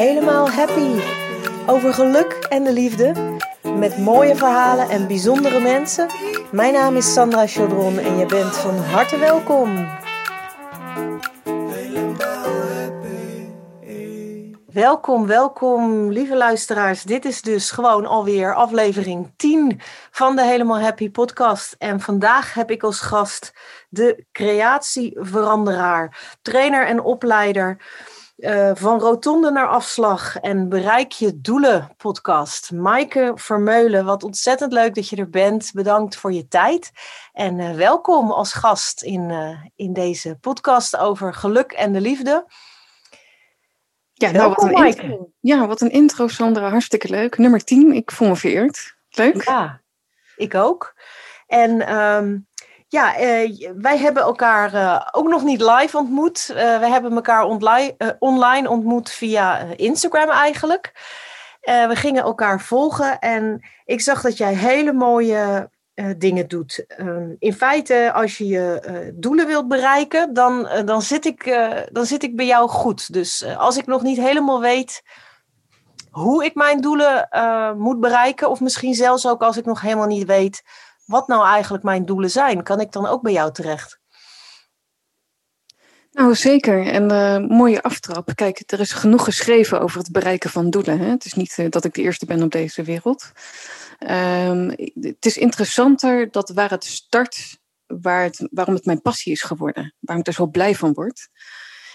Helemaal Happy. Over geluk en de liefde. Met mooie verhalen en bijzondere mensen. Mijn naam is Sandra Chaudron en je bent van harte welkom. Welkom, welkom, lieve luisteraars. Dit is dus gewoon alweer aflevering 10 van de Helemaal Happy podcast. En vandaag heb ik als gast de creatieveranderaar, trainer en opleider uh, van rotonde naar afslag en bereik je doelen podcast. Maaike Vermeulen, wat ontzettend leuk dat je er bent. Bedankt voor je tijd en uh, welkom als gast in, uh, in deze podcast over geluk en de liefde. Ja, nou, wat een intro. Ja, wat een intro, Sandra. Hartstikke leuk. Nummer 10, ik voel me vereerd. Leuk. Ja, ik ook. En um, ja, uh, wij hebben elkaar uh, ook nog niet live ontmoet. Uh, we hebben elkaar online, online ontmoet via Instagram eigenlijk. we gingen elkaar volgen en ik zag dat jij hele mooie dingen doet. Ehm, in feite, als je je doelen wilt bereiken, dan, dan, zit ik, dan zit ik bij jou goed. Dus als ik nog niet helemaal weet hoe ik mijn doelen moet bereiken, of misschien zelfs ook als ik nog helemaal niet weet wat nou eigenlijk mijn doelen zijn. Kan ik dan ook bij jou terecht? Nou, zeker. En uh, mooie aftrap. Kijk, er is genoeg geschreven over het bereiken van doelen. Hè? Het is niet uh, dat ik de eerste ben op deze wereld. Um, het is interessanter dat waar het start, waar het, waarom het mijn passie is geworden. Waarom ik er zo blij van word.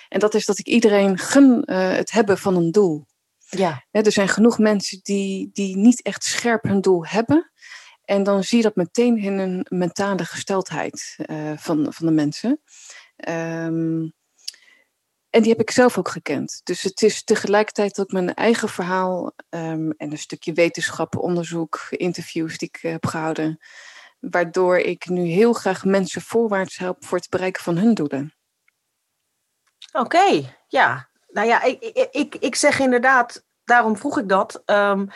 En dat is dat ik iedereen gun uh, het hebben van een doel. Ja. Hè, er zijn genoeg mensen die, die niet echt scherp hun doel hebben. En dan zie je dat meteen in een mentale gesteldheid uh, van, van de mensen. Um, en die heb ik zelf ook gekend. Dus het is tegelijkertijd ook mijn eigen verhaal um, en een stukje wetenschap, onderzoek, interviews die ik heb gehouden. Waardoor ik nu heel graag mensen voorwaarts help voor het bereiken van hun doelen. Oké, ja. Nou ja, ik, ik, ik, zeg inderdaad, daarom vroeg ik dat. Um,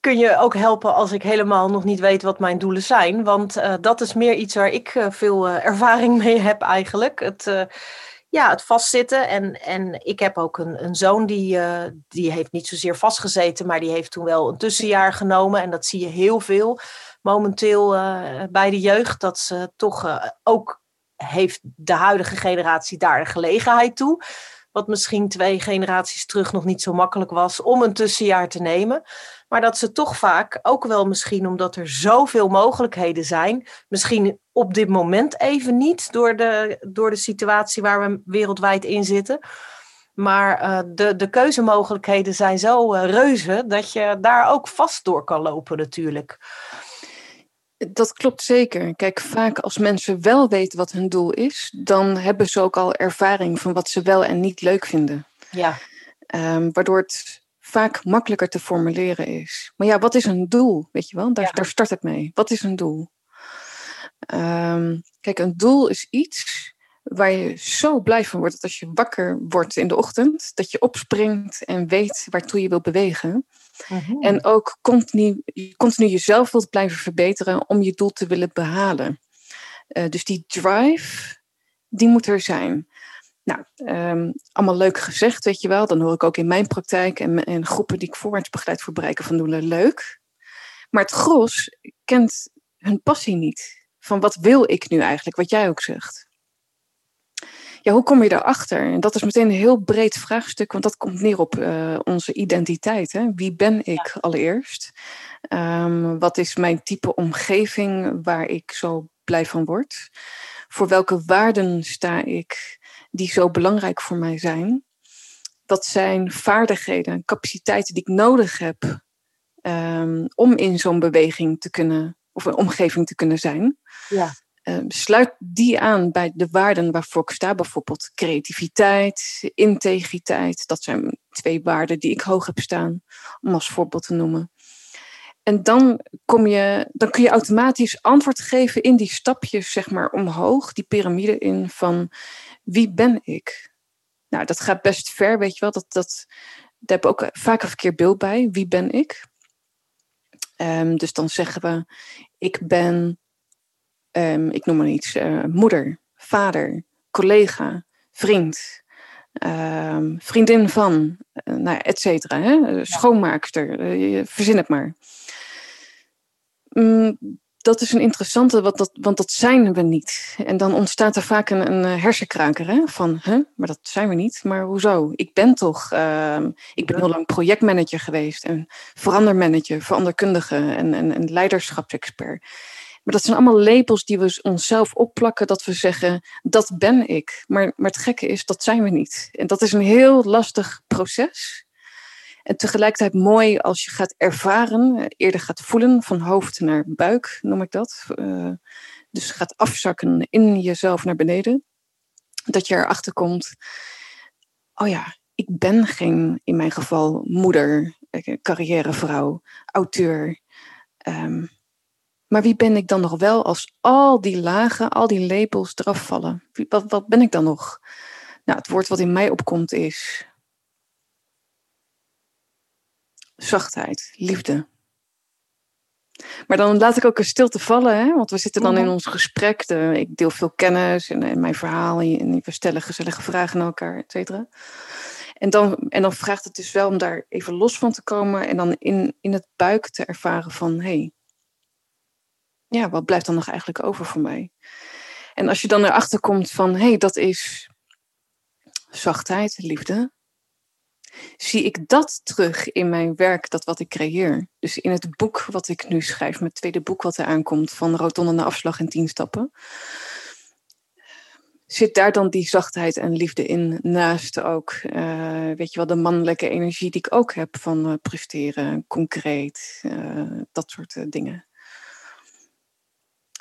kun je ook helpen als ik helemaal nog niet weet wat mijn doelen zijn. Want uh, dat is meer iets waar ik uh, veel uh, ervaring mee heb eigenlijk. Het, ja, het vastzitten. En, en ik heb ook een, een zoon die, die heeft niet zozeer vastgezeten, maar die heeft toen wel een tussenjaar genomen. En dat zie je heel veel momenteel bij de jeugd. Dat ze toch ook heeft de huidige generatie daar de gelegenheid toe wat misschien twee generaties terug nog niet zo makkelijk was om een tussenjaar te nemen. Maar dat ze toch vaak, ook wel misschien omdat er zoveel mogelijkheden zijn, misschien op dit moment even niet door de, door de situatie waar we wereldwijd in zitten. Maar uh, de, de keuzemogelijkheden zijn zo uh, reuze dat je daar ook vast door kan lopen natuurlijk. Dat klopt zeker. Kijk, vaak als mensen wel weten wat hun doel is, dan hebben ze ook al ervaring van wat ze wel en niet leuk vinden. Ja. Um, waardoor het vaak makkelijker te formuleren is. Maar ja, wat is een doel? Weet je wel, daar, daar start het mee. Wat is een doel? Um, kijk, een doel is iets waar je zo blij van wordt dat als je wakker wordt in de ochtend, dat je opspringt en weet waartoe je wilt bewegen. Mhm. En ook continu, continu jezelf wilt blijven verbeteren om je doel te willen behalen. Uh, dus die drive, die moet er zijn. Nou, um, allemaal leuk gezegd, weet je wel. Dan hoor ik ook in mijn praktijk en, en groepen die ik voorwaarts begeleid voor bereiken van doelen leuk. Maar het gros kent hun passie niet. Van wat wil ik nu eigenlijk, wat jij ook zegt. Ja, hoe kom je daarachter? En dat is meteen een heel breed vraagstuk, want dat komt neer op uh, onze identiteit. Hè? Wie ben ik allereerst? Um, wat is mijn type omgeving waar ik zo blij van word? Voor welke waarden sta ik die zo belangrijk voor mij zijn? Wat zijn vaardigheden, capaciteiten die ik nodig heb um, om in zo'n beweging te kunnen, of een omgeving te kunnen zijn? Ja. Uh, sluit die aan bij de waarden waarvoor ik sta, bijvoorbeeld creativiteit, integriteit. Dat zijn twee waarden die ik hoog heb staan, om als voorbeeld te noemen. En dan, kom je, dan kun je automatisch antwoord geven in die stapjes, zeg maar, omhoog, die piramide in van wie ben ik? Nou, dat gaat best ver, weet je wel. Dat, dat, daar heb ik ook vaak een verkeerd beeld bij. Wie ben ik? Um, dus dan zeggen we, ik ben um, ik noem maar iets, uh, moeder, vader, collega, vriend, um, vriendin van, uh, nou et cetera. Hè? Schoonmaakster, verzin het maar. Mm, dat is een interessante, want dat, want dat zijn we niet. En dan ontstaat er vaak een, een eh, hersenkraker hè? van, hè, maar dat zijn we niet. Maar hoezo? Ik ben toch, uh, ik ben heel lang projectmanager geweest en verandermanager, veranderkundige en, en, en leiderschapsexpert. Maar dat zijn allemaal labels die we onszelf opplakken, dat we zeggen, dat ben ik. Maar, maar het gekke is, dat zijn we niet. En dat is een heel lastig proces. En tegelijkertijd mooi als je gaat ervaren, eh, eerder gaat voelen, van hoofd naar buik noem ik dat. Uh, dus gaat afzakken in jezelf naar beneden. Dat je erachter komt, oh ja, ik ben geen, in mijn geval, moeder, eh, carrièrevrouw, auteur. Um, maar wie ben ik dan nog wel als al die lagen, al die labels eraf vallen? Wat, wat ben ik dan nog? Nou, het woord wat in mij opkomt is zachtheid, liefde. Maar dan laat ik ook een stilte vallen, hè? want we zitten dan in mhm. ons gesprek. De, ik deel veel kennis en, mijn verhaal en, we stellen gezellige vragen aan elkaar, et cetera. En dan, en dan vraagt het dus wel om daar even los van te komen en dan in, in het buik te ervaren van, hé, hey, ja, wat blijft dan nog eigenlijk over voor mij? En als je dan erachter komt van, hé, hey, dat is zachtheid, liefde, zie ik dat terug in mijn werk, dat wat ik creëer. Dus in het boek wat ik nu schrijf, mijn tweede boek wat er aankomt, van Rotonde naar afslag in tien stappen. Zit daar dan die zachtheid en liefde in, naast ook, uh, weet je wel, de mannelijke energie die ik ook heb van uh, presteren, concreet, uh, dat soort dingen.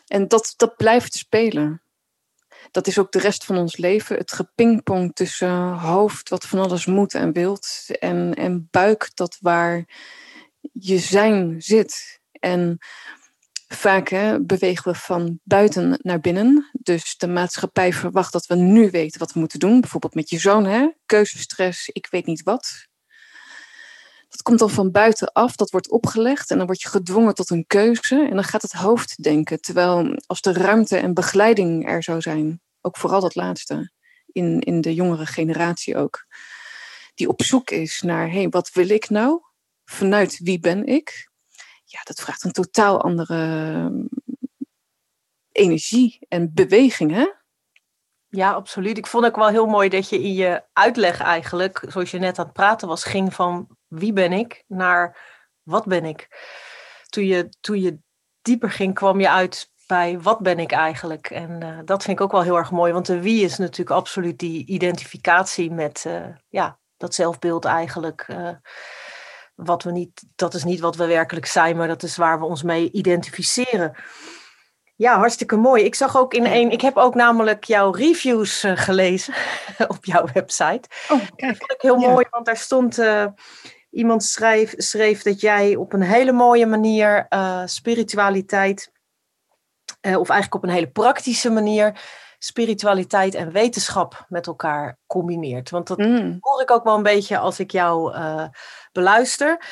En dat, dat blijft spelen dat is ook de rest van ons leven. Het gepingpong tussen hoofd, wat van alles moet en wilt, en, en buik, dat waar je zijn zit. En vaak hè, bewegen we van buiten naar binnen. Dus de maatschappij verwacht dat we nu weten wat we moeten doen. Bijvoorbeeld met je zoon, hè? keuzestress, ik weet niet wat. Dat komt dan van buiten af, dat wordt opgelegd en dan word je gedwongen tot een keuze en dan gaat het hoofd denken. Terwijl als de ruimte en begeleiding er zou zijn, ook vooral dat laatste, in, in de jongere generatie ook, die op zoek is naar, hé, hey, wat wil ik nou? Vanuit wie ben ik? Ja, dat vraagt een totaal andere mm, energie en beweging, hè? Ja, absoluut. Ik vond ook wel heel mooi dat je in je uitleg eigenlijk, zoals je net aan het praten was, ging van wie ben ik naar wat ben ik. Toen je, toen je dieper ging, kwam je uit bij wat ben ik eigenlijk. En uh, dat vind ik ook wel heel erg mooi, want de wie is natuurlijk absoluut die identificatie met uh, ja, dat zelfbeeld eigenlijk. Uh, wat we niet, dat is niet wat we werkelijk zijn, maar dat is waar we ons mee identificeren. Ja, hartstikke mooi. Ik zag ook in een. Ik heb ook namelijk jouw reviews gelezen op jouw website. Oh, kijk. Dat vond ik heel mooi, want daar stond Iemand schreef, schreef dat jij op een hele mooie manier uh, spiritualiteit, uh, of eigenlijk op een hele praktische manier, spiritualiteit en wetenschap met elkaar combineert. Want dat mm. hoor ik ook wel een beetje als ik jou uh, beluister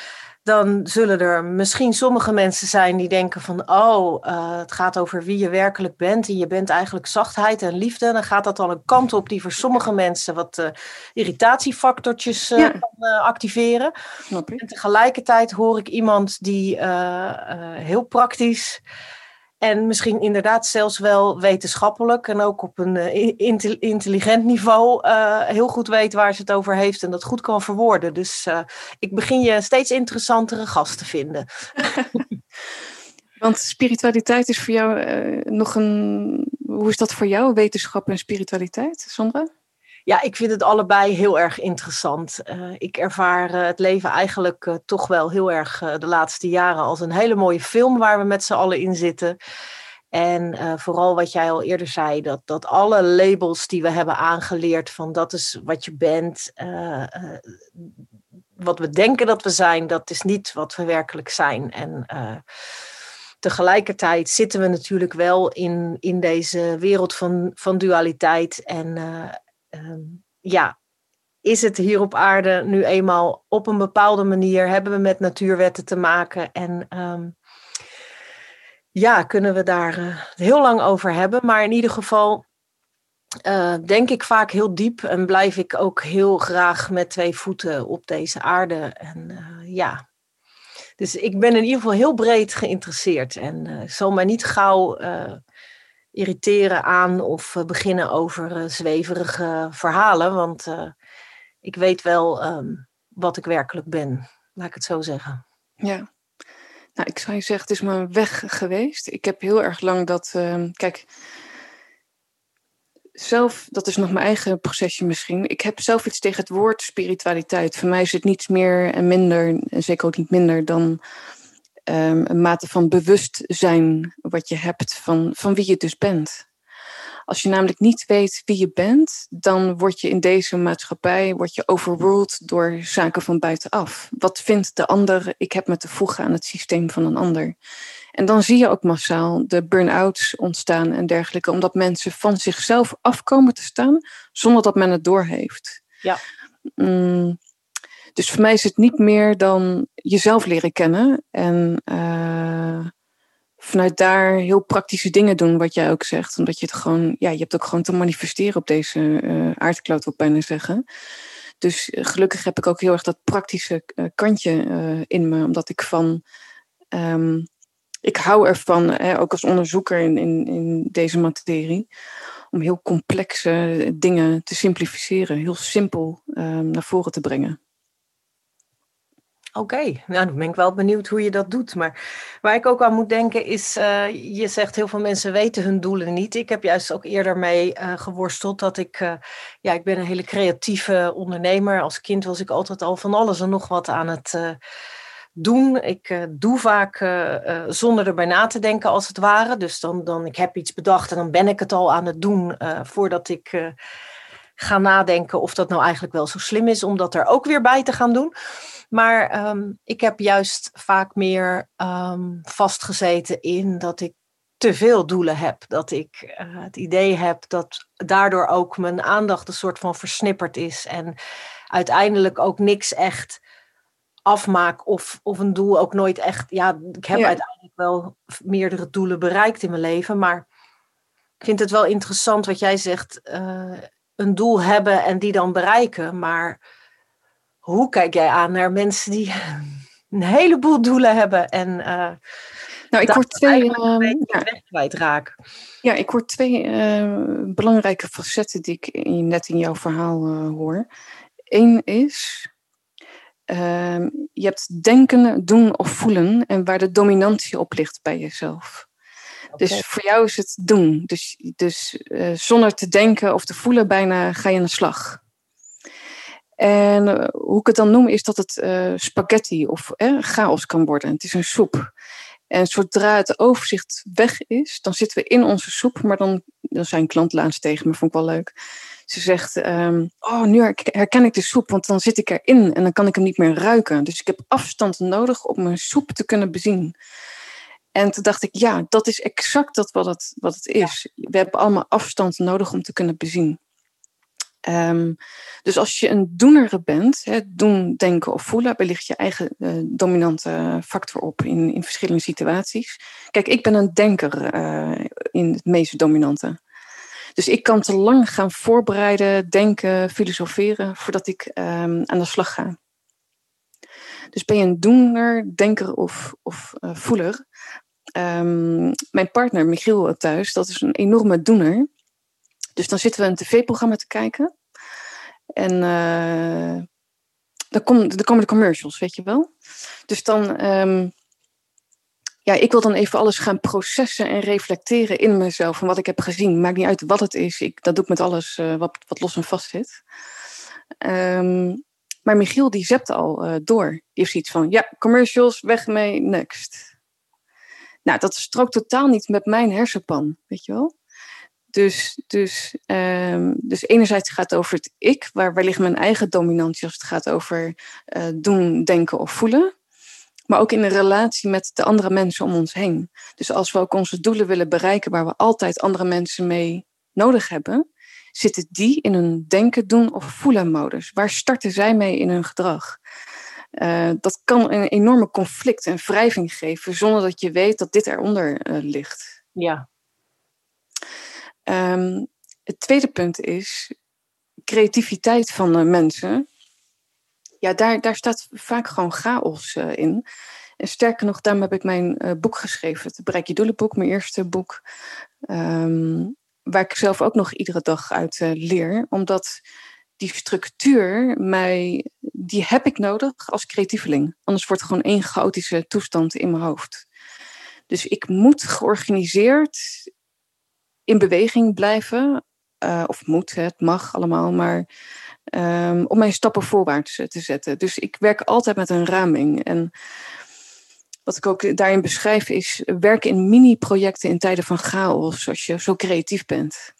dan zullen er misschien sommige mensen zijn die denken van, oh, uh, het gaat over wie je werkelijk bent en je bent eigenlijk zachtheid en liefde. Dan gaat dat al een kant op die voor sommige mensen wat uh, irritatiefactortjes uh, kan activeren. En tegelijkertijd hoor ik iemand die heel praktisch en misschien inderdaad zelfs wel wetenschappelijk en ook op een uh, intelligent niveau uh, heel goed weet waar ze het over heeft en dat goed kan verwoorden. Dus uh, ik begin je steeds interessantere gast te vinden. Want spiritualiteit is voor jou nog een. Hoe is dat voor jou, wetenschap en spiritualiteit, Sandra? Ja, ik vind het allebei heel erg interessant. Uh, ik ervaar uh, het leven eigenlijk uh, toch wel heel erg de laatste jaren als een hele mooie film waar we met z'n allen in zitten. En vooral wat jij al eerder zei, dat, dat alle labels die we hebben aangeleerd van dat is wat je bent, wat we denken dat we zijn, dat is niet wat we werkelijk zijn. En tegelijkertijd zitten we natuurlijk wel in, in deze wereld van, van dualiteit en Ehm, ja, is het hier op aarde nu eenmaal op een bepaalde manier? Hebben we met natuurwetten te maken? En ehm, ja, kunnen we daar uh, heel lang over hebben. Maar in ieder geval uh, denk ik vaak heel diep en blijf ik ook heel graag met twee voeten op deze aarde. En uh, ja, dus ik ben in ieder geval heel breed geïnteresseerd en zal mij niet gauw irriteren aan of beginnen over zweverige verhalen, want ik weet wel um, wat ik werkelijk ben, laat ik het zo zeggen. Ja. Nou, ik zou je zeggen, het is mijn weg geweest. Ik heb heel erg lang dat. Uh, kijk, zelf, dat is nog mijn eigen procesje misschien. Ik heb zelf iets tegen het woord spiritualiteit. Voor mij is het niets meer en minder, en zeker ook niet minder dan um, een mate van bewustzijn wat je hebt van, van wie je dus bent. Als je namelijk niet weet wie je bent, dan word je in deze maatschappij word je overruled door zaken van buitenaf. Wat vindt de ander? Ik heb me te voegen aan het systeem van een ander. En dan zie je ook massaal de burn-outs ontstaan en dergelijke, omdat mensen van zichzelf afkomen te staan zonder dat men het doorheeft. Ja. Mm, dus voor mij is het niet meer dan jezelf leren kennen en uh, vanuit daar heel praktische dingen doen, wat jij ook zegt. Omdat je het gewoon, ja, je hebt ook gewoon te manifesteren op deze uh, aardkloot, wil ik bijna zeggen. Dus uh, gelukkig heb ik ook heel erg dat praktische kantje in me, omdat ik van. Um, ik hou ervan, hè, ook als onderzoeker in, in, in deze materie, om heel complexe dingen te simplificeren, heel simpel um, naar voren te brengen. Oké, nou dan ben ik wel benieuwd hoe je dat doet. Maar waar ik ook aan moet denken is, uh, je zegt heel veel mensen weten hun doelen niet. Ik heb juist ook eerder mee uh, geworsteld dat ik, uh, ja, ik ben een hele creatieve ondernemer. Als kind was ik altijd al van alles en nog wat aan het doen. Ik doe vaak zonder erbij na te denken als het ware. Dus dan, dan ik heb iets bedacht en dan ben ik het al aan het doen voordat ik ga nadenken of dat nou eigenlijk wel zo slim is om dat er ook weer bij te gaan doen. Maar um, ik heb juist vaak meer um, vastgezeten in dat ik te veel doelen heb. Dat ik uh, het idee heb dat daardoor ook mijn aandacht een soort van versnipperd is. En uiteindelijk ook niks echt afmaak of, of een doel ook nooit echt. Ja, ik heb ja. uiteindelijk wel meerdere doelen bereikt in mijn leven. Maar ik vind het wel interessant wat jij zegt. Uh, een doel hebben en die dan bereiken. Maar hoe kijk jij aan naar mensen die een heleboel doelen hebben en uh, nou, ik hoor twee uh, ja. Ja, ik hoor twee uh, belangrijke facetten die ik in, net in jouw verhaal uh, hoor. Eén is, ehm, je hebt denken, doen of voelen en waar de dominantie op ligt bij jezelf. Okay. Dus voor jou is het doen. Dus, dus zonder te denken of te voelen bijna ga je aan de slag. En uh, hoe ik het dan noem is dat het uh, spaghetti of eh, chaos kan worden. Het is een soep. En zodra het overzicht weg is, dan zitten we in onze soep. Maar dan, dan zijn klant laatst tegen me, vond ik wel leuk. Ze zegt, um, oh nu herken ik de soep, want dan zit ik erin en dan kan ik hem niet meer ruiken. Dus ik heb afstand nodig om mijn soep te kunnen bezien. En toen dacht ik, ja, dat is exact dat wat het, wat het is. We hebben allemaal afstand nodig om te kunnen bezien. Um, dus als je een doener bent, doen, denken of voelen, belicht je eigen uh, dominante factor op in, in verschillende situaties. Kijk, ik ben een denker uh, in het meest dominante. Dus ik kan te lang gaan voorbereiden, denken, filosoferen voordat ik um, aan de slag ga. Dus ben je een doener, denker of, of voeler? Um, mijn partner Michiel thuis, dat is een enorme doener. Dus dan zitten we een tv-programma te kijken. En uh, dan, kom, dan komen de commercials, weet je wel. Dus dan, um, ja, ik wil dan even alles gaan processen en reflecteren in mezelf van wat ik heb gezien. Maakt niet uit wat het is. Ik, dat doe ik met alles uh, wat, wat los en vast zit. Um, maar Michiel die zept al uh, door. Die heeft zoiets van, ja, commercials, weg mee, next. Nou, dat strookt totaal niet met mijn hersenpan, weet je wel. Dus, dus, um, dus enerzijds gaat het over het ik, waar, ligt mijn eigen dominantie als het gaat over uh, doen, denken of voelen. Maar ook in een relatie met de andere mensen om ons heen. Dus als we ook onze doelen willen bereiken waar we altijd andere mensen mee nodig hebben, zitten die in een denken, doen of voelen modus. Waar starten zij mee in hun gedrag? Uh, dat kan een enorme conflict en wrijving geven zonder dat je weet dat dit eronder uh, ligt. Ja, Um, het tweede punt is creativiteit van de mensen. Ja, daar, daar staat vaak gewoon chaos uh, in. En sterker nog, daarom heb ik mijn uh, boek geschreven. Het Bereik je doelenboek, mijn eerste boek. Um, waar ik zelf ook nog iedere dag uit uh, leer. Omdat die structuur, mij, die heb ik nodig als creatieveling. Anders wordt het gewoon één chaotische toestand in mijn hoofd. Dus ik moet georganiseerd in beweging blijven. Uh, of moet, het mag allemaal, maar um, om mijn stappen voorwaarts te zetten. Dus ik werk altijd met een raming. En wat ik ook daarin beschrijf is werken in mini-projecten in tijden van chaos, als je zo creatief bent.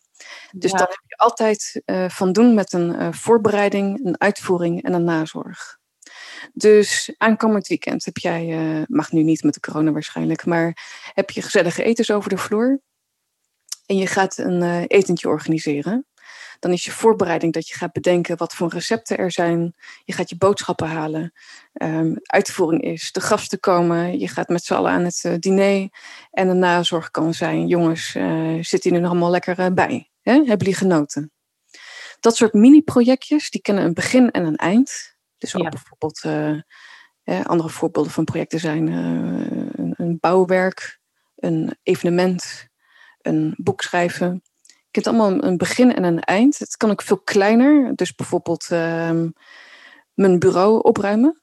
Dus ja. dan heb je altijd uh, van doen met een uh, voorbereiding, een uitvoering en een nazorg. Dus aankomend weekend heb jij, uh, mag nu niet met de corona waarschijnlijk, maar heb je gezellige etens over de vloer. En je gaat een etentje organiseren. Dan is je voorbereiding dat je gaat bedenken wat voor recepten er zijn. Je gaat je boodschappen halen. Um, uitvoering is de gasten komen. Je gaat met z'n allen aan het uh, diner. En de nazorg kan zijn: jongens, uh, zitten jullie er allemaal lekker uh, bij? Hè? Hebben jullie genoten? Dat soort mini-projectjes die kennen een begin en een eind. Dus ook ja. bijvoorbeeld. andere voorbeelden van projecten zijn een, een bouwwerk, een evenement, een boek schrijven hebt allemaal een begin en een eind. Het kan ook veel kleiner. Dus bijvoorbeeld uh, mijn bureau opruimen.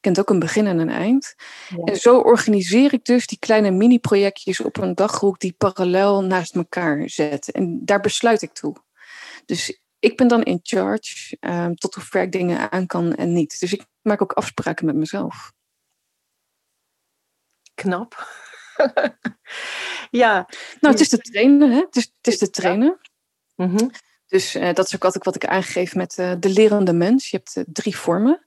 Kent ook een begin en een eind. Ja. En zo organiseer ik dus die kleine mini-projectjes op een daggroep die parallel naast elkaar zetten. En daar besluit ik toe. Dus ik ben dan in charge um, tot hoever ik dingen aan kan en niet. Dus ik maak ook afspraken met mezelf. Knap. ja. Nou, het is te trainen, hè? Het is, het is. Ja. Mm -hmm. Dus uh, dat is ook altijd wat ik aangeef met uh, de lerende mens. Je hebt uh, drie vormen.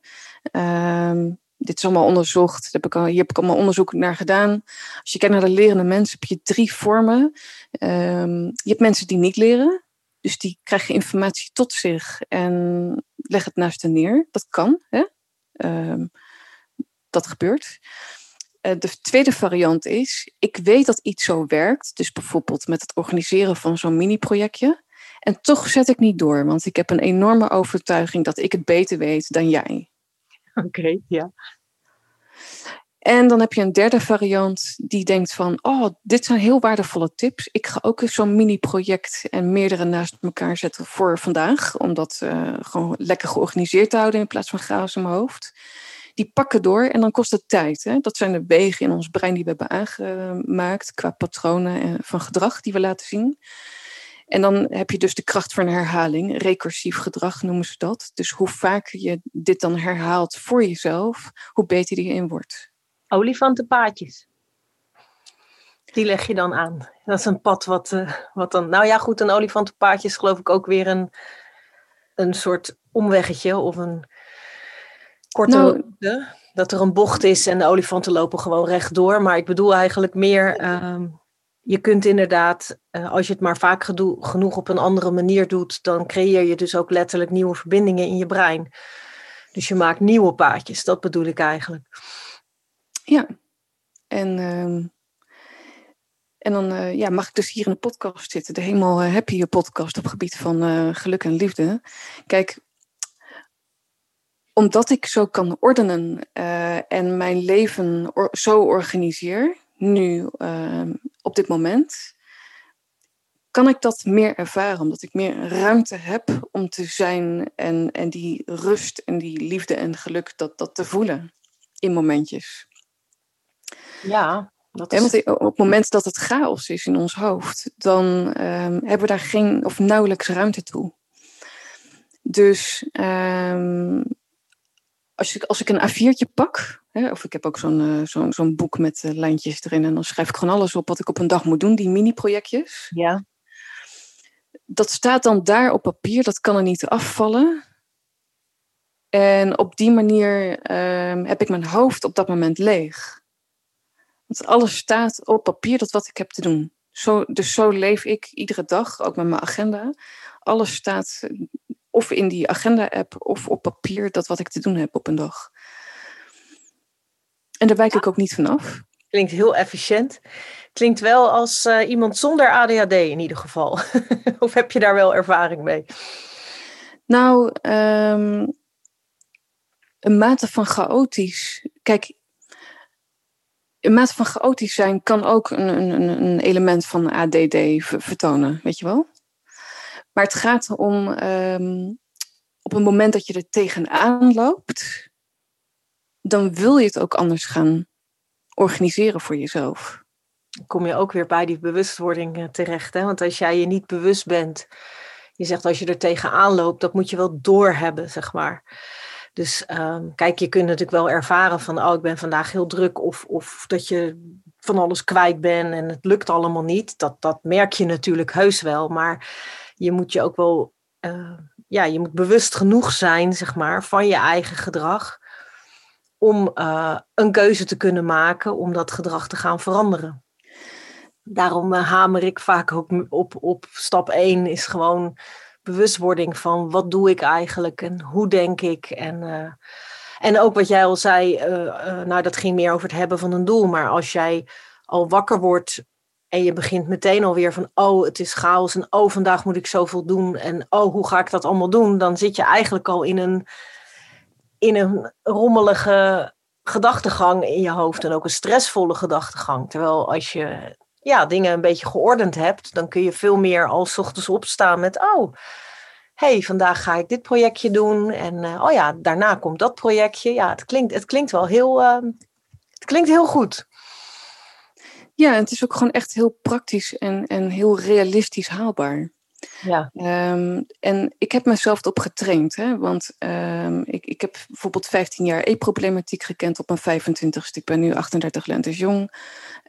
Um, dit is allemaal onderzocht. Heb ik al, hier heb ik allemaal onderzoek naar gedaan. Als je kijkt naar de lerende mens, heb je drie vormen. Um, je hebt mensen die niet leren. Dus die krijgen informatie tot zich en leggen het naast hen neer. Dat kan, hè? Um, dat gebeurt. Uh, de tweede variant is, ik weet dat iets zo werkt. Dus bijvoorbeeld met het organiseren van zo'n mini-projectje. En toch zet ik niet door, want ik heb een enorme overtuiging dat ik het beter weet dan jij. Oké, okay, ja. En dan heb je een derde variant die denkt van, oh, dit zijn heel waardevolle tips. Ik ga ook zo'n mini-project en meerdere naast elkaar zetten voor vandaag. Om dat uh, gewoon lekker georganiseerd te houden in plaats van chaos in mijn hoofd die pakken door en dan kost het tijd. Hè? Dat zijn de wegen in ons brein die we hebben aangemaakt qua patronen van gedrag die we laten zien. En dan heb je dus de kracht van herhaling, recursief gedrag noemen ze dat. Dus hoe vaker je dit dan herhaalt voor jezelf, hoe beter die in wordt. Olifantenpaadjes. Die leg je dan aan. Dat is een pad wat, uh, wat dan. Nou ja, goed, een olifantenpaadje is geloof ik ook weer een, een soort omweggetje of een korte nou, dat er een bocht is en de olifanten lopen gewoon rechtdoor. Maar ik bedoel eigenlijk meer, um, je kunt inderdaad, uh, als je het maar vaak genoeg op een andere manier doet, dan creëer je dus ook letterlijk nieuwe verbindingen in je brein. Dus je maakt nieuwe paadjes, dat bedoel ik eigenlijk. Ja, en, uh, en dan uh, ja, mag ik dus hier in de podcast zitten, de helemaal eh, happy podcast op gebied van geluk en liefde. Kijk, omdat ik zo kan ordenen uh, en mijn leven or zo organiseer, nu uh, op dit moment, kan ik dat meer ervaren. Omdat ik meer ruimte heb om te zijn en, en die rust en die liefde en geluk dat, dat te voelen in momentjes. Ja, dat is... want op het moment dat het chaos is in ons hoofd, dan um, hebben we daar geen of nauwelijks ruimte toe. Dus um, als, ik, als ik een A4'tje pak, hè, of ik heb ook zo'n uh, zo'n zo'n boek met uh, lijntjes erin, en dan schrijf ik gewoon alles op wat ik op een dag moet doen, die mini-projectjes. Ja. Dat staat dan daar op papier, dat kan er niet afvallen. En op die manier uh, heb ik mijn hoofd op dat moment leeg. Want alles staat op papier, dat wat ik heb te doen. Zo, dus zo leef ik iedere dag, ook met mijn agenda. Alles staat of in die agenda-app of op papier dat wat ik te doen heb op een dag. En daar wijk ik ook niet vanaf. Klinkt heel efficiënt. Klinkt wel als uh, iemand zonder ADHD in ieder geval. of heb je daar wel ervaring mee? Nou, um, een mate van chaotisch. Kijk, een mate van chaotisch zijn kan ook een, een, een element van ADD vertonen, weet je wel? Maar het gaat om um, op het moment dat je er tegenaan loopt, dan wil je het ook anders gaan organiseren voor jezelf. Kom je ook weer bij die bewustwording eh, terecht. Hè? Want als jij je niet bewust bent, je zegt als je er tegenaan loopt, dat moet je wel doorhebben, zeg maar. Dus um, kijk, je kunt natuurlijk wel ervaren van, oh, ik ben vandaag heel druk, of, of dat je van alles kwijt bent en het lukt allemaal niet. Dat, dat merk je natuurlijk heus wel, maar je moet je ook wel, uh, ja, je moet bewust genoeg zijn, zeg maar, van je eigen gedrag om uh, een keuze te kunnen maken om dat gedrag te gaan veranderen. Daarom uh, hamer ik vaak ook op, op stap 1 is gewoon bewustwording van wat doe ik eigenlijk en hoe denk ik. En, en ook wat jij al zei, nou dat ging meer over het hebben van een doel. Maar als jij al wakker wordt en je begint meteen alweer van, oh, het is chaos en oh, vandaag moet ik zoveel doen en oh, hoe ga ik dat allemaal doen? Dan zit je eigenlijk al in een in een rommelige gedachtegang in je hoofd en ook een stressvolle gedachtegang. Terwijl als je ja, dingen een beetje geordend hebt, dan kun je veel meer als ochtends opstaan met, oh, hey, vandaag ga ik dit projectje doen en uh, oh ja, daarna komt dat projectje. Ja, het klinkt, het klinkt wel heel, uh, het klinkt heel goed. Ja, het is ook gewoon echt heel praktisch en, en heel realistisch haalbaar. Ja. Um, en ik heb mezelf erop getraind. Hè? Want um, ik, ik heb bijvoorbeeld 15 jaar e-problematiek gekend op mijn 25ste. Ik ben nu 38 lentes jong.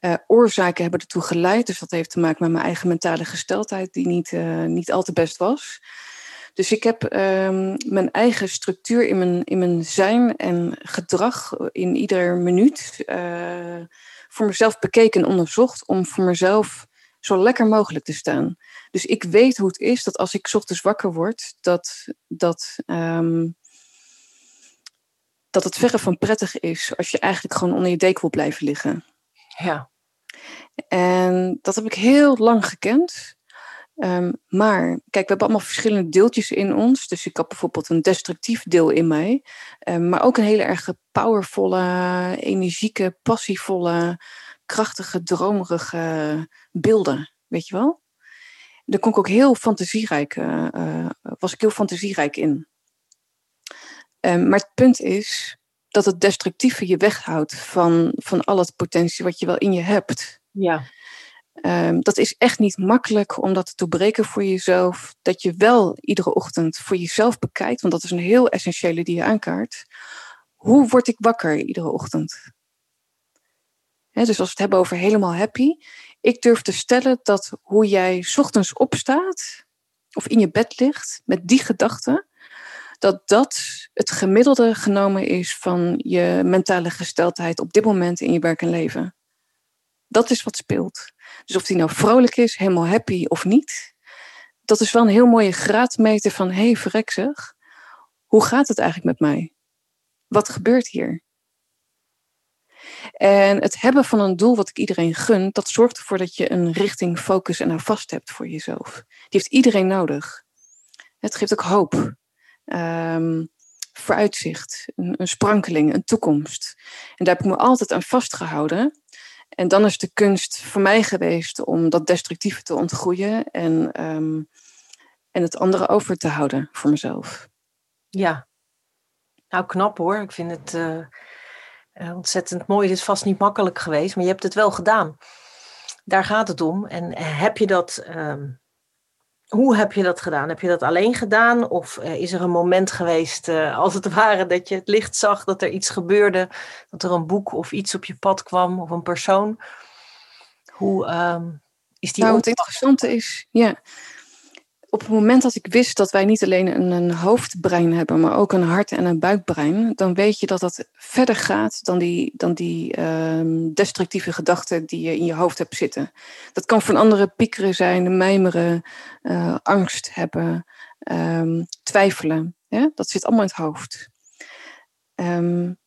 Uh, oorzaken hebben ertoe geleid. Dus dat heeft te maken met mijn eigen mentale gesteldheid, die niet, uh, niet al te best was. Dus ik heb um, mijn eigen structuur in mijn, in mijn zijn en gedrag in ieder minuut uh, voor mezelf bekeken en onderzocht om voor mezelf zo lekker mogelijk te staan. Dus ik weet hoe het is dat als ik ochtends wakker word, dat, dat, um, dat het verre van prettig is als je eigenlijk gewoon onder je deken wil blijven liggen. Ja. En dat heb ik heel lang gekend. Um, maar kijk, we hebben allemaal verschillende deeltjes in ons. Dus ik heb bijvoorbeeld een destructief deel in mij. Um, maar ook een hele erg powervolle, energieke, passievolle, krachtige, dromerige beelden. Weet je wel? Daar kon ik ook heel fantasierijk, uh, uh, was ik heel fantasierijk in. Um, maar het punt is dat het destructieve je weghoudt van, van al het potentie wat je wel in je hebt. Ja. Um, dat is echt niet makkelijk om dat te doorbreken voor jezelf. Dat je wel iedere ochtend voor jezelf bekijkt, want dat is een heel essentiële die je aankaart. Hoe word ik wakker iedere ochtend? Dus als we het hebben over helemaal happy, ik durf te stellen dat hoe jij ochtends opstaat of in je bed ligt met die gedachte, dat dat het gemiddelde genomen is van je mentale gesteldheid op dit moment in je werk en leven. Dat is wat speelt. Dus of die nou vrolijk is, helemaal happy of niet, dat is wel een heel mooie graadmeter van hé, hey, verrek zeg, hoe gaat het eigenlijk met mij? Wat gebeurt hier? En het hebben van een doel wat ik iedereen gun, dat zorgt ervoor dat je een richting, focus en een vast hebt voor jezelf. Die heeft iedereen nodig. Het geeft ook hoop, um, vooruitzicht, een, een sprankeling, een toekomst. En daar heb ik me altijd aan vastgehouden. En dan is de kunst voor mij geweest om dat destructieve te ontgroeien en, um, en het andere over te houden voor mezelf. Ja, nou knap hoor. Ik vind het. Uh uh, ontzettend mooi. Het is vast niet makkelijk geweest, maar je hebt het wel gedaan. Daar gaat het om. En eh, heb je dat, um, hoe heb je dat gedaan? Heb je dat alleen gedaan? Of uh, is er een moment geweest, uh, als het ware, dat je het licht zag, dat er iets gebeurde, dat er een boek of iets op je pad kwam of een persoon? Hoe um, is die? Nou, het interessante is, ja, op het moment dat ik wist dat wij niet alleen een, een, hoofdbrein hebben, maar ook een hart- en een buikbrein, dan weet je dat dat verder gaat dan die, dan die um, destructieve gedachten die je in je hoofd hebt zitten. Dat kan van andere piekeren zijn, mijmeren, uh, angst hebben, um, twijfelen. Dat zit allemaal in het hoofd. Um,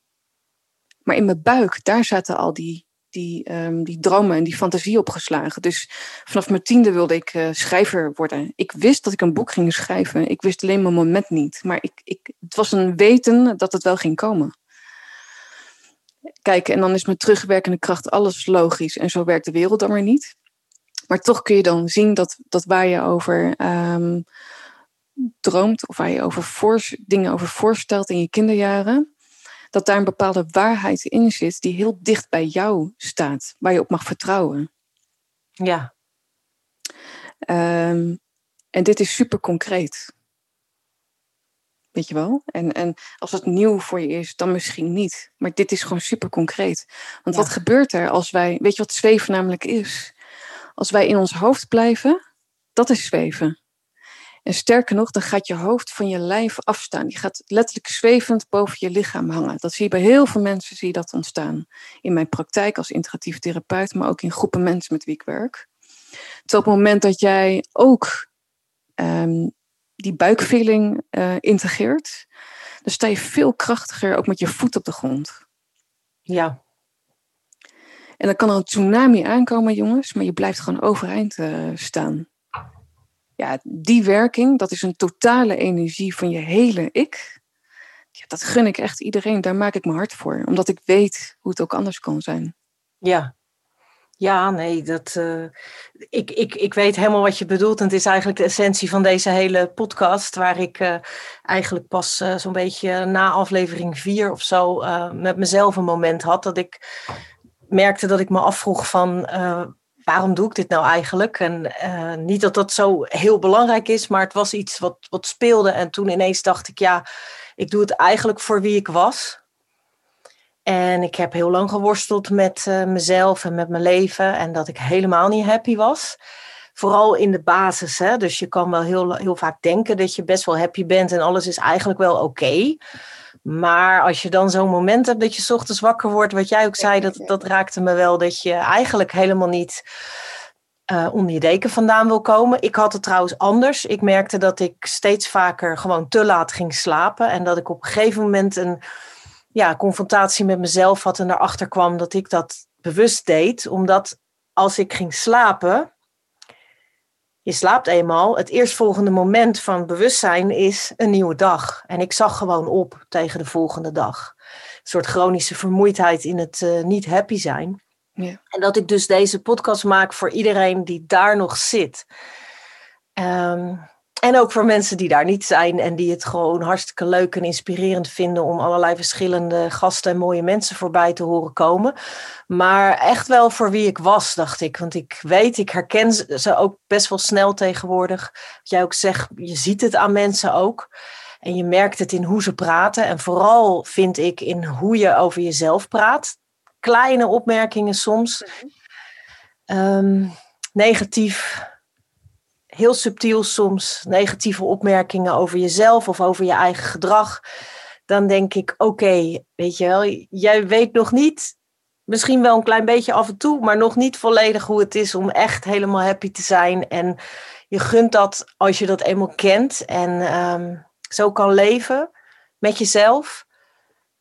maar in mijn buik, daar zaten al die, die, ehm, die dromen en die fantasie opgeslagen. Dus vanaf mijn tiende wilde ik uh, schrijver worden. Ik wist dat ik een boek ging schrijven. Ik wist alleen mijn moment niet. Maar ik, ik, het was een weten dat het wel ging komen. Kijk, en dan is met terugwerkende kracht alles logisch. En zo werkt de wereld dan maar niet. Maar toch kun je dan zien dat, dat waar je over um, droomt, of waar je over voor, dingen over voorstelt in je kinderjaren, dat daar een bepaalde waarheid in zit die heel dicht bij jou staat, waar je op mag vertrouwen. Ja. Um, en dit is super concreet. Weet je wel? En, en als het nieuw voor je is, dan misschien niet. Maar dit is gewoon super concreet. Want wat gebeurt er als wij. Weet je wat zweven namelijk is? Als wij in ons hoofd blijven, dat is zweven. En sterker nog, dan gaat je hoofd van je lijf afstaan. Die gaat letterlijk zwevend boven je lichaam hangen. Dat zie je bij heel veel mensen zie je dat ontstaan. In mijn praktijk als integratief therapeut, maar ook in groepen mensen met wie ik werk. Terwijl op het moment dat jij ook um, die buikfeeling uh, integreert, dan sta je veel krachtiger ook met je voet op de grond. Ja. En dan kan er een tsunami aankomen, jongens, maar je blijft gewoon overeind uh, staan. Ja, die werking, dat is een totale energie van je hele ik. Ja, dat gun ik echt iedereen. Daar maak ik me hard voor. Omdat ik weet hoe het ook anders kan zijn. Ja, ja, nee, dat, uh, ik, ik, ik weet helemaal wat je bedoelt. En het is eigenlijk de essentie van deze hele podcast, waar ik uh, eigenlijk pas uh, zo'n beetje na aflevering vier of zo met mezelf een moment had dat ik merkte dat ik me afvroeg van waarom doe ik dit nou eigenlijk? En niet dat dat zo heel belangrijk is, maar het was iets wat, wat speelde. En toen ineens dacht ik, ja, ik doe het eigenlijk voor wie ik was. En ik heb heel lang geworsteld met uh, mezelf en met mijn leven. En dat ik helemaal niet happy was. Vooral in de basis. Hè? Dus je kan wel heel, heel vaak denken dat je best wel happy bent en alles is eigenlijk wel oké. Maar als je dan zo'n moment hebt dat je ochtends wakker wordt, wat jij ook zei, dat, dat raakte me wel, dat je eigenlijk helemaal niet uh, onder je deken vandaan wil komen. Ik had het trouwens anders. Ik merkte dat ik steeds vaker gewoon te laat ging slapen en dat ik op een gegeven moment een ja, confrontatie met mezelf had en erachter kwam dat ik dat bewust deed. Omdat als ik ging slapen, je slaapt eenmaal, het eerstvolgende moment van bewustzijn is een nieuwe dag. En ik zag gewoon op tegen de volgende dag. Een soort chronische vermoeidheid in het uh, niet happy zijn. Ja. En dat ik dus deze podcast maak voor iedereen die daar nog zit. Um, en ook voor mensen die daar niet zijn en die het gewoon hartstikke leuk en inspirerend vinden om allerlei verschillende gasten en mooie mensen voorbij te horen komen. Maar echt wel voor wie ik was, dacht ik. Want ik weet, ik herken ze ook best wel snel tegenwoordig. Wat jij ook zegt, je ziet het aan mensen ook. En je merkt het in hoe ze praten. En vooral vind ik in hoe je over jezelf praat. Kleine opmerkingen soms. Um, negatief heel subtiel soms negatieve opmerkingen over jezelf of over je eigen gedrag, dan denk ik: oké, weet je wel, jij weet nog niet, misschien wel een klein beetje af en toe, maar nog niet volledig hoe het is om echt helemaal happy te zijn. En je gunt dat als je dat eenmaal kent en um, zo kan leven met jezelf.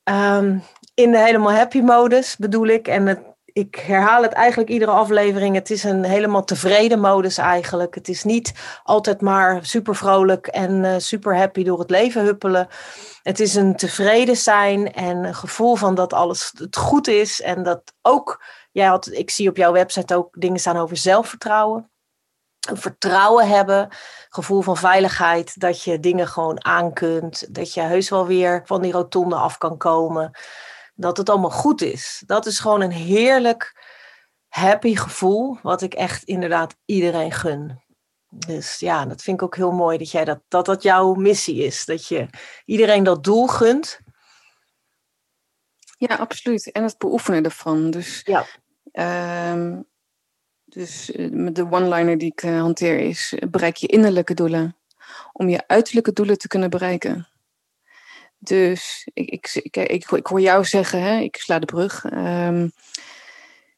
Um, in de helemaal happy modus bedoel ik. En het ik herhaal het eigenlijk iedere aflevering. Het is een helemaal tevreden modus eigenlijk. Het is niet altijd maar super vrolijk en uh, super happy door het leven huppelen. Het is een tevreden zijn en een gevoel van dat alles goed is. En dat ook, jij had, ik zie op jouw website ook dingen staan over zelfvertrouwen. Vertrouwen hebben, gevoel van veiligheid, dat je dingen gewoon aan kunt. Dat je heus wel weer van die rotonde af kan komen dat het allemaal goed is. Dat is gewoon een heerlijk happy gevoel, wat ik echt inderdaad iedereen gun. Dus ja, dat vind ik ook heel mooi dat jij dat, dat, dat jouw missie is. Dat je iedereen dat doel gunt. Ja, absoluut. En het beoefenen ervan. Dus, ja. Uh, dus eh, de one-liner die ik uh, hanteer is: bereik je innerlijke doelen om je uiterlijke doelen te kunnen bereiken. Dus ik, ik, ik, ik, ik hoor jou zeggen, hè, ik sla de brug. Um,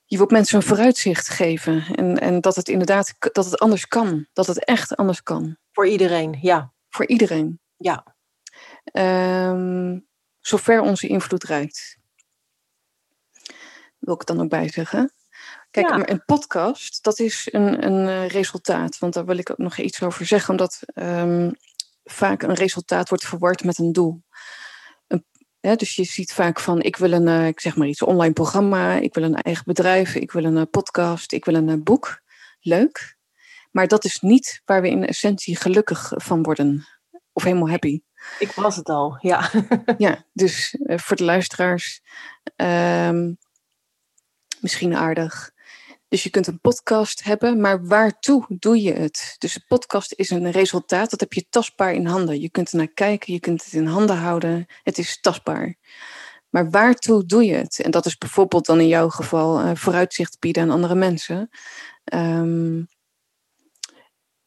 je wilt mensen een vooruitzicht geven. En, en dat het inderdaad dat het anders kan. Dat het echt anders kan. Voor iedereen, ja. Voor iedereen. Ja. Um, zover onze invloed reikt. wil ik dan ook bij zeggen. Kijk, maar een podcast, dat is een, een eh, resultaat. Want daar wil ik ook nog iets over zeggen. Omdat um, vaak een resultaat wordt verward met een doel. Een, dus je ziet vaak van, ik wil een, uh, ik zeg maar iets, online programma. Ik wil een eigen bedrijf. Ik wil een uh, podcast. Ik wil een boek. Leuk. Maar dat is niet waar we in essentie gelukkig van worden. Of helemaal happy. Ik was het al, ja. ja, dus voor de luisteraars... Um, misschien aardig. Dus je kunt een podcast hebben, maar waartoe doe je het? Dus een podcast is een resultaat, dat heb je tastbaar in handen. Je kunt er naar kijken, je kunt het in handen houden, het is tastbaar. Maar waartoe doe je het? En dat is bijvoorbeeld dan in jouw geval uh, vooruitzicht bieden aan andere mensen. Um,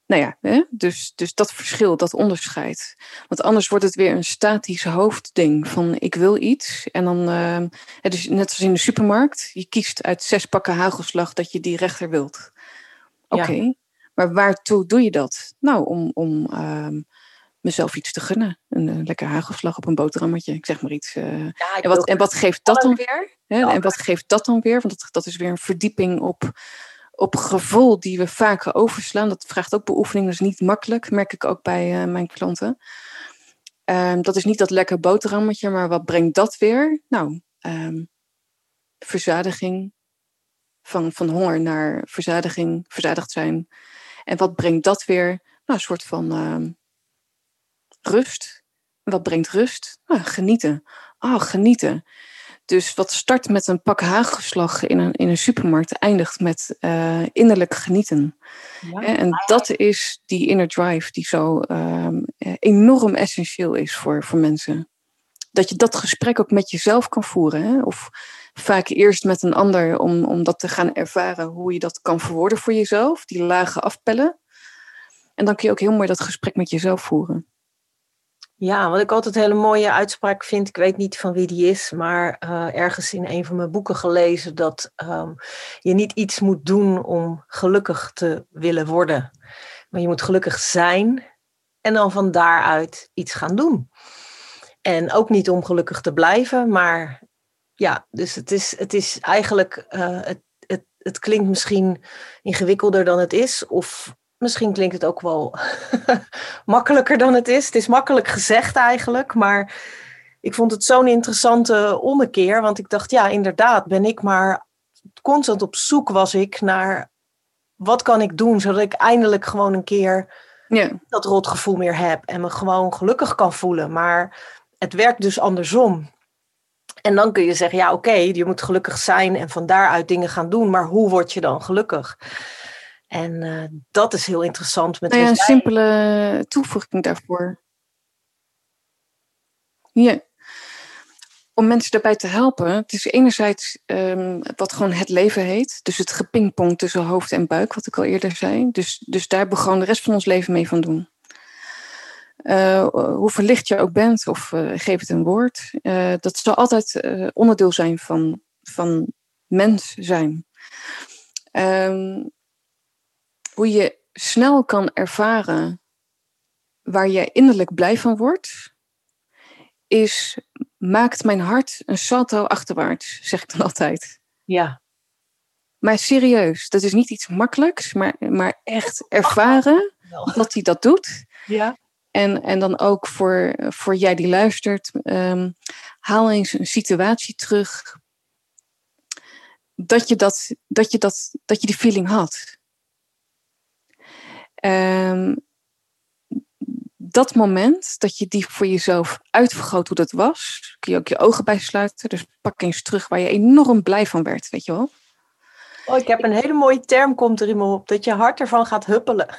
nou ja, hè? Dus, dus dat verschil, dat onderscheid. Want anders wordt het weer een statisch hoofdding van ik wil iets. En dan, uh, dus net als in de supermarkt, je kiest uit zes pakken hagelslag dat je die rechter wilt. Oké, maar waartoe doe je dat? Nou, om, om uh, mezelf iets te gunnen. Een, een lekker hagelslag op een boterhammetje, ik zeg maar iets. Uh, en, wat, en wat geeft dat dan weer? Hè? En wat geeft dat dan weer? Want dat, dat is weer een verdieping op op gevoel die we vaker overslaan. Dat vraagt ook beoefening, is niet makkelijk, merk ik ook bij uh, mijn klanten. Um, dat is niet dat lekker boterhammetje, maar wat brengt dat weer? Nou, um, verzadiging. Van, van honger naar verzadiging, verzadigd zijn. En wat brengt dat weer? Nou, een soort van uh, rust. wat brengt rust? Nou, genieten. Oh, genieten. Dus wat start met een pak hagelslag in een, in een supermarkt, eindigt met uh, innerlijk genieten. Ja. En dat is die inner drive die zo um, enorm essentieel is voor, voor mensen. Dat je dat gesprek ook met jezelf kan voeren. Hè? Of vaak eerst met een ander om, om dat te gaan ervaren, hoe je dat kan verwoorden voor jezelf, die lagen afpellen. En dan kun je ook heel mooi dat gesprek met jezelf voeren. Ja, wat ik altijd een hele mooie uitspraak vind, ik weet niet van wie die is, maar uh, ergens in een van mijn boeken gelezen dat um, je niet iets moet doen om gelukkig te willen worden, maar je moet gelukkig zijn en dan van daaruit iets gaan doen. En ook niet om gelukkig te blijven, maar ja, dus het is, het is eigenlijk, uh, het, het, het klinkt misschien ingewikkelder dan het is, of Misschien klinkt het ook wel makkelijker dan het is. Het is makkelijk gezegd eigenlijk, maar ik vond het zo'n interessante ommekeer. Want ik dacht, ja, inderdaad, ben ik maar constant op zoek was ik naar wat kan ik doen zodat ik eindelijk gewoon een keer ja. dat rotgevoel meer heb en me gewoon gelukkig kan voelen. Maar het werkt dus andersom. En dan kun je zeggen, ja oké, je moet gelukkig zijn en van daaruit dingen gaan doen, maar hoe word je dan gelukkig? En uh, dat is heel interessant. Met nou ja, een simpele toevoeging daarvoor. Ja. Om mensen daarbij te helpen. Het is enerzijds um, wat gewoon het leven heet. Dus het gepingpong tussen hoofd en buik, wat ik al eerder zei. Dus, dus daar hebben we gewoon de rest van ons leven mee van doen. Uh, hoe verlicht je ook bent, of uh, geef het een woord. Dat zal altijd onderdeel zijn van, van mens zijn. Um, hoe je snel kan ervaren waar je innerlijk blij van wordt, is maakt mijn hart een salto achterwaarts, zeg ik dan altijd. Ja. Maar serieus, dat is niet iets makkelijks, maar, maar echt ervaren dat hij dat doet. Ja. En, en dan ook voor, voor jij die luistert, um, haal eens een situatie terug dat je, dat, dat, je dat, dat je die feeling had. Um, dat moment dat je die voor jezelf uitvergroot hoe dat was, kun je ook je ogen bij sluiten. Dus pak eens terug waar je enorm blij van werd, weet je wel. Oh, ik heb een hele mooie term komt er in me op, dat je hart ervan gaat huppelen.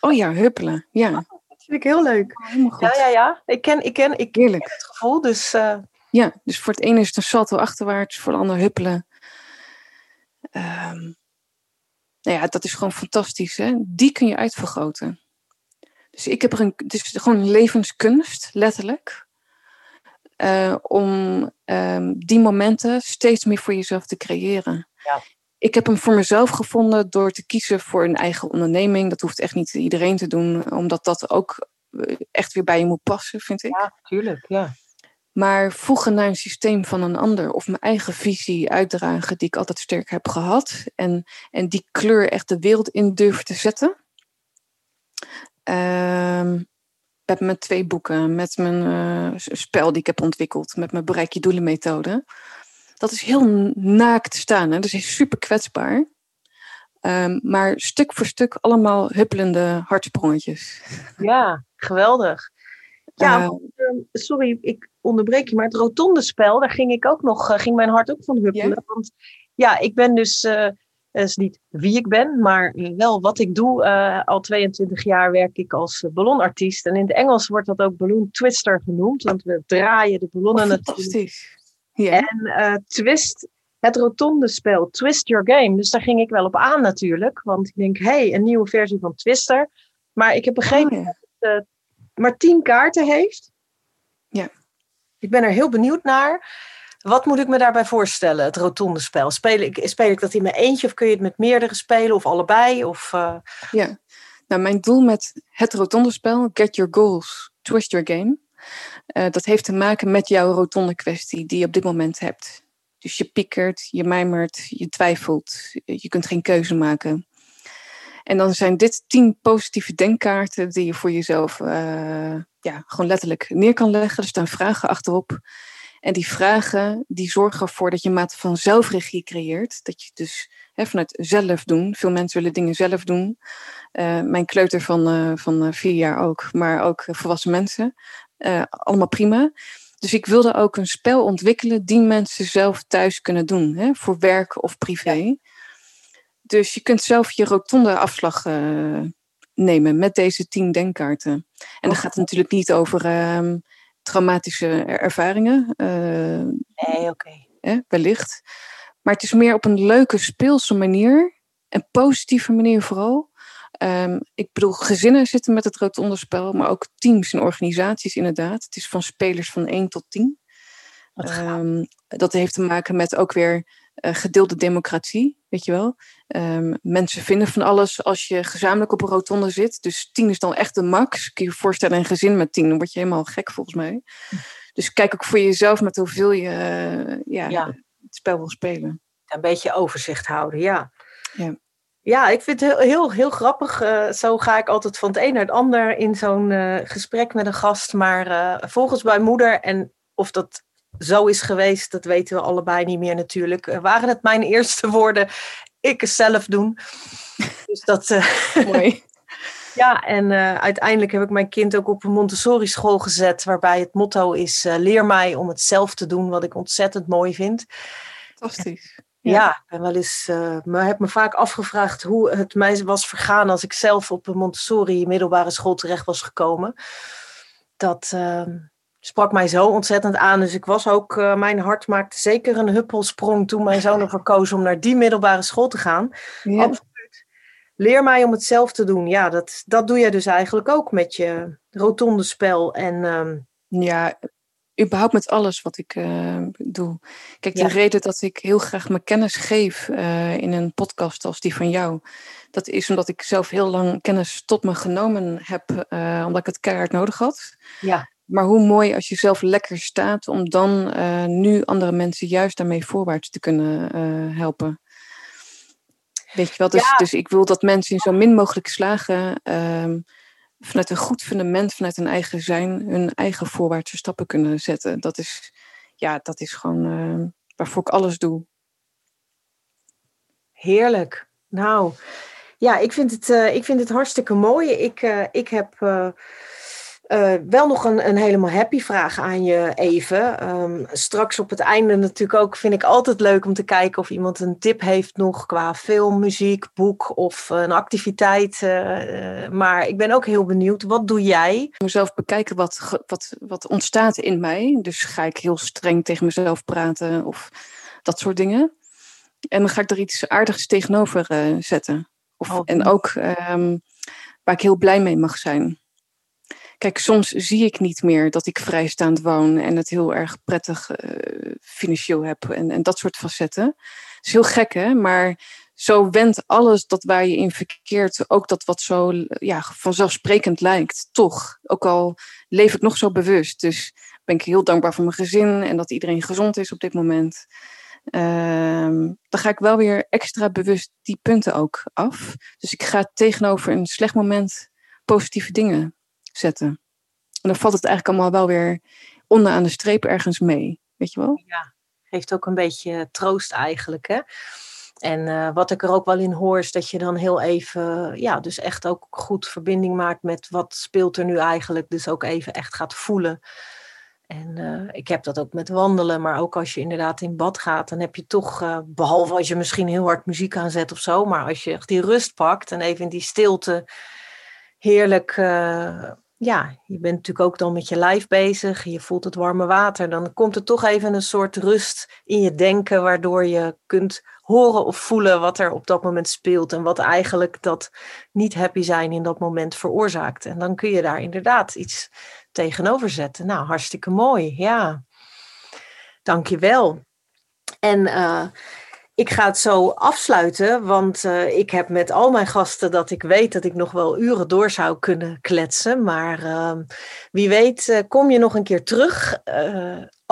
Oh ja, huppelen, ja. Oh, dat vind ik heel leuk. Oh, ja, ja, ja. Ik ken, ik ken, ik ken het gevoel, dus... Uh... Ja, dus voor het ene is het een salto achterwaarts, voor het ander huppelen. Um, nou ja, dat is gewoon fantastisch. Hè? Die kun je uitvergroten. Dus ik heb er een, het is gewoon levenskunst, letterlijk. Uh, om um, die momenten steeds meer voor jezelf te creëren. Ja. Ik heb hem voor mezelf gevonden door te kiezen voor een eigen onderneming. Dat hoeft echt niet iedereen te doen, omdat dat ook eh, echt weer bij je moet passen, vind ik. Ja, tuurlijk, ja. Maar voegen naar een systeem van een ander of mijn eigen visie uitdragen, die ik altijd sterk heb gehad. En, en die kleur echt de wereld in durven te zetten. Um, met mijn twee boeken, met mijn uh, spel die ik heb ontwikkeld, met mijn bereik je doelen methode. Dat is heel naakt staan, hè? dat is super kwetsbaar. Um, maar stuk voor stuk allemaal huppelende hartsprongetjes. Ja, geweldig. Ja, uh, sorry, ik onderbreek je, maar het rotonde spel, daar ging ik ook nog, uh, ging mijn hart ook van huppelen. Yeah. Want ja, ik ben dus dat is niet wie ik ben, maar wel wat ik doe. Uh, al 22 jaar werk ik als ballonartiest. En in het Engels wordt dat ook balloon twister genoemd. Want we draaien de ballonnen oh, natuurlijk. Yeah. En uh, twist, het rotonde spel, Twist Your Game. Dus daar ging ik wel op aan natuurlijk. Want ik denk, hé, hey, een nieuwe versie van Twister. Maar ik heb begrepen oh, dat het uh, maar 10 kaarten heeft. Ja. Ik ben er heel benieuwd naar. Wat moet ik me daarbij voorstellen, het rotonde spel? Speel ik, speel ik dat in mijn eentje of kun je het met meerdere spelen of allebei? Of, uh... Ja, nou mijn doel met het rotonde spel, Get Your Goals, Twist Your Game, uh, dat heeft te maken met jouw rotonde kwestie die je op dit moment hebt. Dus je piekert, je mijmert, je twijfelt, je kunt geen keuze maken. En dan zijn dit tien positieve denkkaarten die je voor jezelf uh, ja, gewoon letterlijk neer kan leggen. Er staan vragen achterop. En die vragen die zorgen ervoor dat je een mate van zelfregie creëert. Dat je dus hè, vanuit zelf doen. Veel mensen willen dingen zelf doen. Uh, mijn kleuter van, uh, van vier jaar ook, maar ook volwassen mensen. Uh, allemaal prima. Dus ik wilde ook een spel ontwikkelen die mensen zelf thuis kunnen doen. Hè, voor werk of privé. Ja. Dus je kunt zelf je rotonde afslag nemen met deze tien denkkaarten. En oh. dan gaat natuurlijk niet over ehm, traumatische ervaringen. Uh, nee, oké. Okay. wellicht. Maar het is meer op een leuke, speelse manier. En positieve manier vooral. Um, ik bedoel, gezinnen zitten met het rotonderspel, maar ook teams en organisaties inderdaad. Het is van spelers van 1 tot 10. Um, dat heeft te maken met ook weer uh, gedeelde democratie, weet je wel. Um, mensen vinden van alles als je gezamenlijk op een rotonde zit. Dus tien is dan echt de max. Kun je je voorstellen, een gezin met tien, dan word je helemaal gek volgens mij. Dus kijk ook voor jezelf met hoeveel je uh, ja, ja, het spel wil spelen. Een beetje overzicht houden, ja. Ja. Ja, ik vind het heel, heel, heel grappig. Uh, zo ga ik altijd van het een naar het ander in zo'n gesprek met een gast. Maar volgens mijn moeder, en of dat zo is geweest, dat weten we allebei niet meer natuurlijk. Uh, waren het mijn eerste woorden? Ik het zelf doen. dus dat. Uh, Mooi. ja, en uh, uiteindelijk heb ik mijn kind ook op een Montessori school gezet, waarbij het motto is: leer mij om het zelf te doen, wat ik ontzettend mooi vind. Fantastisch. Ja, ben wel eens, me heb me vaak afgevraagd hoe het mij was vergaan als ik zelf op een Montessori middelbare school terecht was gekomen. Dat, ehm, sprak mij zo ontzettend aan. Dus ik was ook, uh, mijn hart maakte zeker een huppelsprong toen mijn zoon ervoor koos om naar die middelbare school te gaan. Ja. Absoluut. Leer mij om het zelf te doen. Ja, dat, dat doe jij dus eigenlijk ook met je rotonde spel. En, um... Ja, überhaupt met alles wat ik uh, doe. Kijk, de ja. reden dat ik heel graag mijn kennis geef uh, in een podcast als die van jou, dat is omdat ik zelf heel lang kennis tot me genomen heb, uh, omdat ik het keihard nodig had. Ja. Maar hoe mooi als je zelf lekker staat om dan uh, nu andere mensen juist daarmee voorwaarts te kunnen uh, helpen. Weet je wel, dus, ja. dus ik wil dat mensen in zo min mogelijk slagen uh, vanuit een goed fundament, vanuit een eigen zijn, hun eigen voorwaartse stappen kunnen zetten. Dat is, ja, dat is gewoon uh, waarvoor ik alles doe. Heerlijk. Nou, ja, ik vind het, ik vind het hartstikke mooi. Ik, ik heb uh, wel nog een, een helemaal happy vraag aan je even. Um, straks op het einde natuurlijk ook vind ik altijd leuk om te kijken of iemand een tip heeft nog qua film, muziek, boek of een activiteit. Uh, maar ik ben ook heel benieuwd, wat doe jij? Mezelf bekijken wat, wat, wat ontstaat in mij. Dus ga ik heel streng tegen mezelf praten of dat soort dingen. En dan ga ik er iets aardigs tegenover zetten. Of, oh, en ook um, waar ik heel blij mee mag zijn. Kijk, soms zie ik niet meer dat ik vrijstaand woon en het heel erg prettig uh, financieel heb en, en dat soort facetten. Het is heel gek, hè? Maar zo wendt alles dat waar je in verkeert, ook dat wat zo ja, vanzelfsprekend lijkt, toch. Ook al leef ik nog zo bewust. Dus ben ik heel dankbaar voor mijn gezin en dat iedereen gezond is op dit moment. Ehm, dan ga ik wel weer extra bewust die punten ook af. Dus ik ga tegenover een slecht moment positieve dingen zetten. En dan valt het eigenlijk allemaal wel weer onderaan de streep ergens mee. Weet je wel? Ja, geeft ook een beetje troost eigenlijk. Hè? En uh, wat ik er ook wel in hoor, is dat je dan heel even, ja, dus echt ook goed verbinding maakt met wat speelt er nu eigenlijk. Dus ook even echt gaat voelen. En uh, ik heb dat ook met wandelen, maar ook als je inderdaad in bad gaat, dan heb je toch, uh, behalve als je misschien heel hard muziek aanzet of zo, maar als je echt die rust pakt en even in die stilte heerlijk ja, je bent natuurlijk ook dan met je lijf bezig. Je voelt het warme water. Dan komt er toch even een soort rust in je denken, waardoor je kunt horen of voelen wat er op dat moment speelt. En wat eigenlijk dat niet happy zijn in dat moment veroorzaakt. En dan kun je daar inderdaad iets tegenover zetten. Nou, hartstikke mooi. Ja, dank je wel. En uh, ik ga het zo afsluiten, want uh, ik heb met al mijn gasten dat ik weet dat ik nog wel uren door zou kunnen kletsen. Maar uh, wie weet, uh, kom je nog een keer terug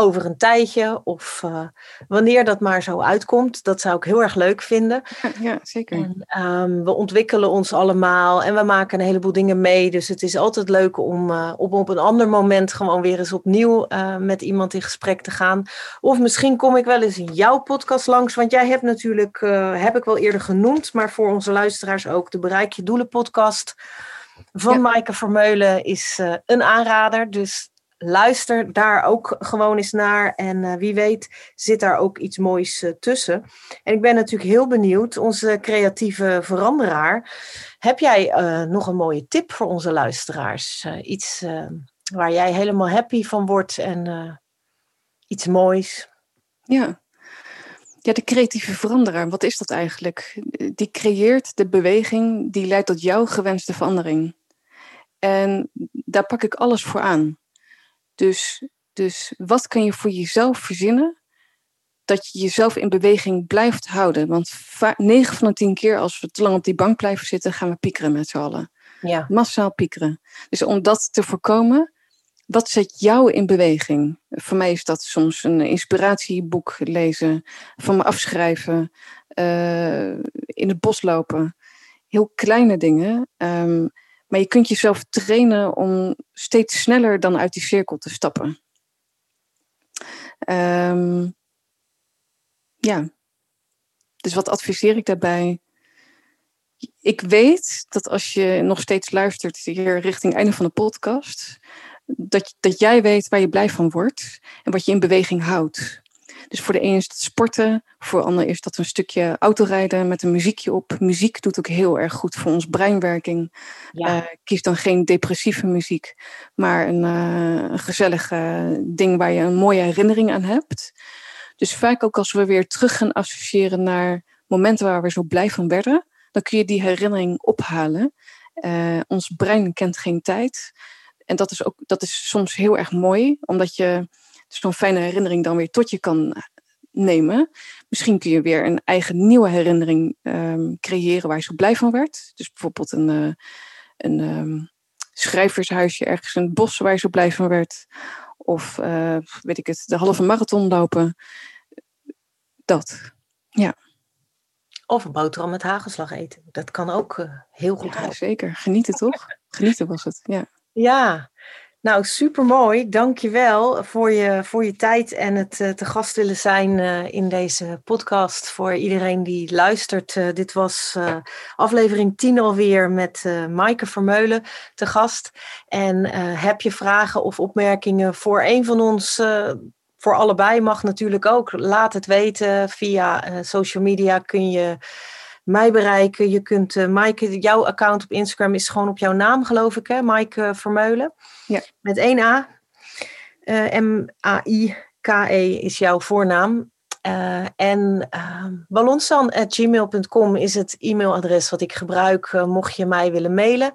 over een tijdje of uh, wanneer dat maar zo uitkomt. Dat zou ik heel erg leuk vinden. Ja, ja zeker. En, um, we ontwikkelen ons allemaal en we maken een heleboel dingen mee. Dus het is altijd leuk om uh, op, op een ander moment gewoon weer eens opnieuw uh, met iemand in gesprek te gaan. Of misschien kom ik wel eens in jouw podcast langs. Want jij hebt natuurlijk, heb ik wel eerder genoemd, maar voor onze luisteraars ook de Bereik Je Doelen podcast van ja. Maaike Vermeulen is een aanrader. Dus luister daar ook gewoon eens naar. En uh, wie weet zit daar ook iets moois uh, tussen. En ik ben natuurlijk heel benieuwd, onze creatieve veranderaar. Heb jij uh, nog een mooie tip voor onze luisteraars? iets waar jij helemaal happy van wordt en iets moois? Ja. Ja, de creatieve veranderaar, wat is dat eigenlijk? Die creëert de beweging die leidt tot jouw gewenste verandering. En daar pak ik alles voor aan. Dus, dus wat kan je voor jezelf verzinnen dat je jezelf in beweging blijft houden? Want 9 van de 10 keer als we te lang op die bank blijven zitten, gaan we piekeren met z'n allen. Ja. Massaal piekeren. Dus om dat te voorkomen, wat zet jou in beweging? Voor mij is dat soms een inspiratieboek lezen, van me afschrijven, uh, in het bos lopen. Heel kleine dingen. Um, maar je kunt jezelf trainen om steeds sneller dan uit die cirkel te stappen. Um, ja. Dus wat adviseer ik daarbij? Ik weet dat als je nog steeds luistert hier richting het einde van de podcast, dat, dat jij weet waar je blij van wordt en wat je in beweging houdt. Dus voor de een is dat sporten, voor de ander is dat een stukje autorijden met een muziekje op. Muziek doet ook heel erg goed voor ons breinwerking. Ja. Uh, kies dan geen depressieve muziek, maar een, uh, een gezellig ding waar je een mooie herinnering aan hebt. Dus vaak ook als we weer terug gaan associëren naar momenten waar we zo blij van werden, dan kun je die herinnering ophalen. Uh, ons brein kent geen tijd. En dat is, ook, dat is soms heel erg mooi, omdat je zo'n fijne herinnering dan weer tot je kan nemen. Misschien kun je weer een eigen nieuwe herinnering um, creëren waar je zo blij van werd. Dus bijvoorbeeld een, uh, een um, schrijvershuisje ergens in het bos waar je zo blij van werd. Of uh, weet ik het, de halve marathon lopen. Dat, ja. Of een boterham met hagelslag eten. Dat kan ook uh, heel goed. Ja, zeker. Genieten toch? Genieten was het, ja. Ja, nou, supermooi. Dank je wel voor je, voor je tijd en het uh, te gast willen zijn uh, in deze podcast. Voor iedereen die luistert. Uh, dit was aflevering 10 alweer met Maaike Vermeulen te gast. En heb je vragen of opmerkingen voor een van ons voor allebei mag natuurlijk ook. Laat het weten via social media kun je mij bereiken. Je kunt, uh, Maaike, jouw account op Instagram is gewoon op jouw naam, geloof ik, hè? Maaike Vermeulen. Ja. Met één A. Uh, M-A-I-K-E is jouw voornaam. Uh, en uh, ballonsan.gmail.com is het e-mailadres wat ik gebruik, mocht je mij willen mailen.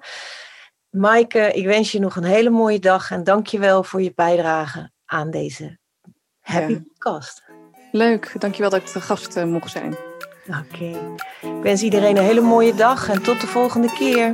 Maaike, ik wens je nog een hele mooie dag en dank je wel voor je bijdrage aan deze Happy ja. Podcast. Leuk, dankjewel dat ik de gast mocht zijn. Oké. Ik wens iedereen een hele mooie dag en tot de volgende keer.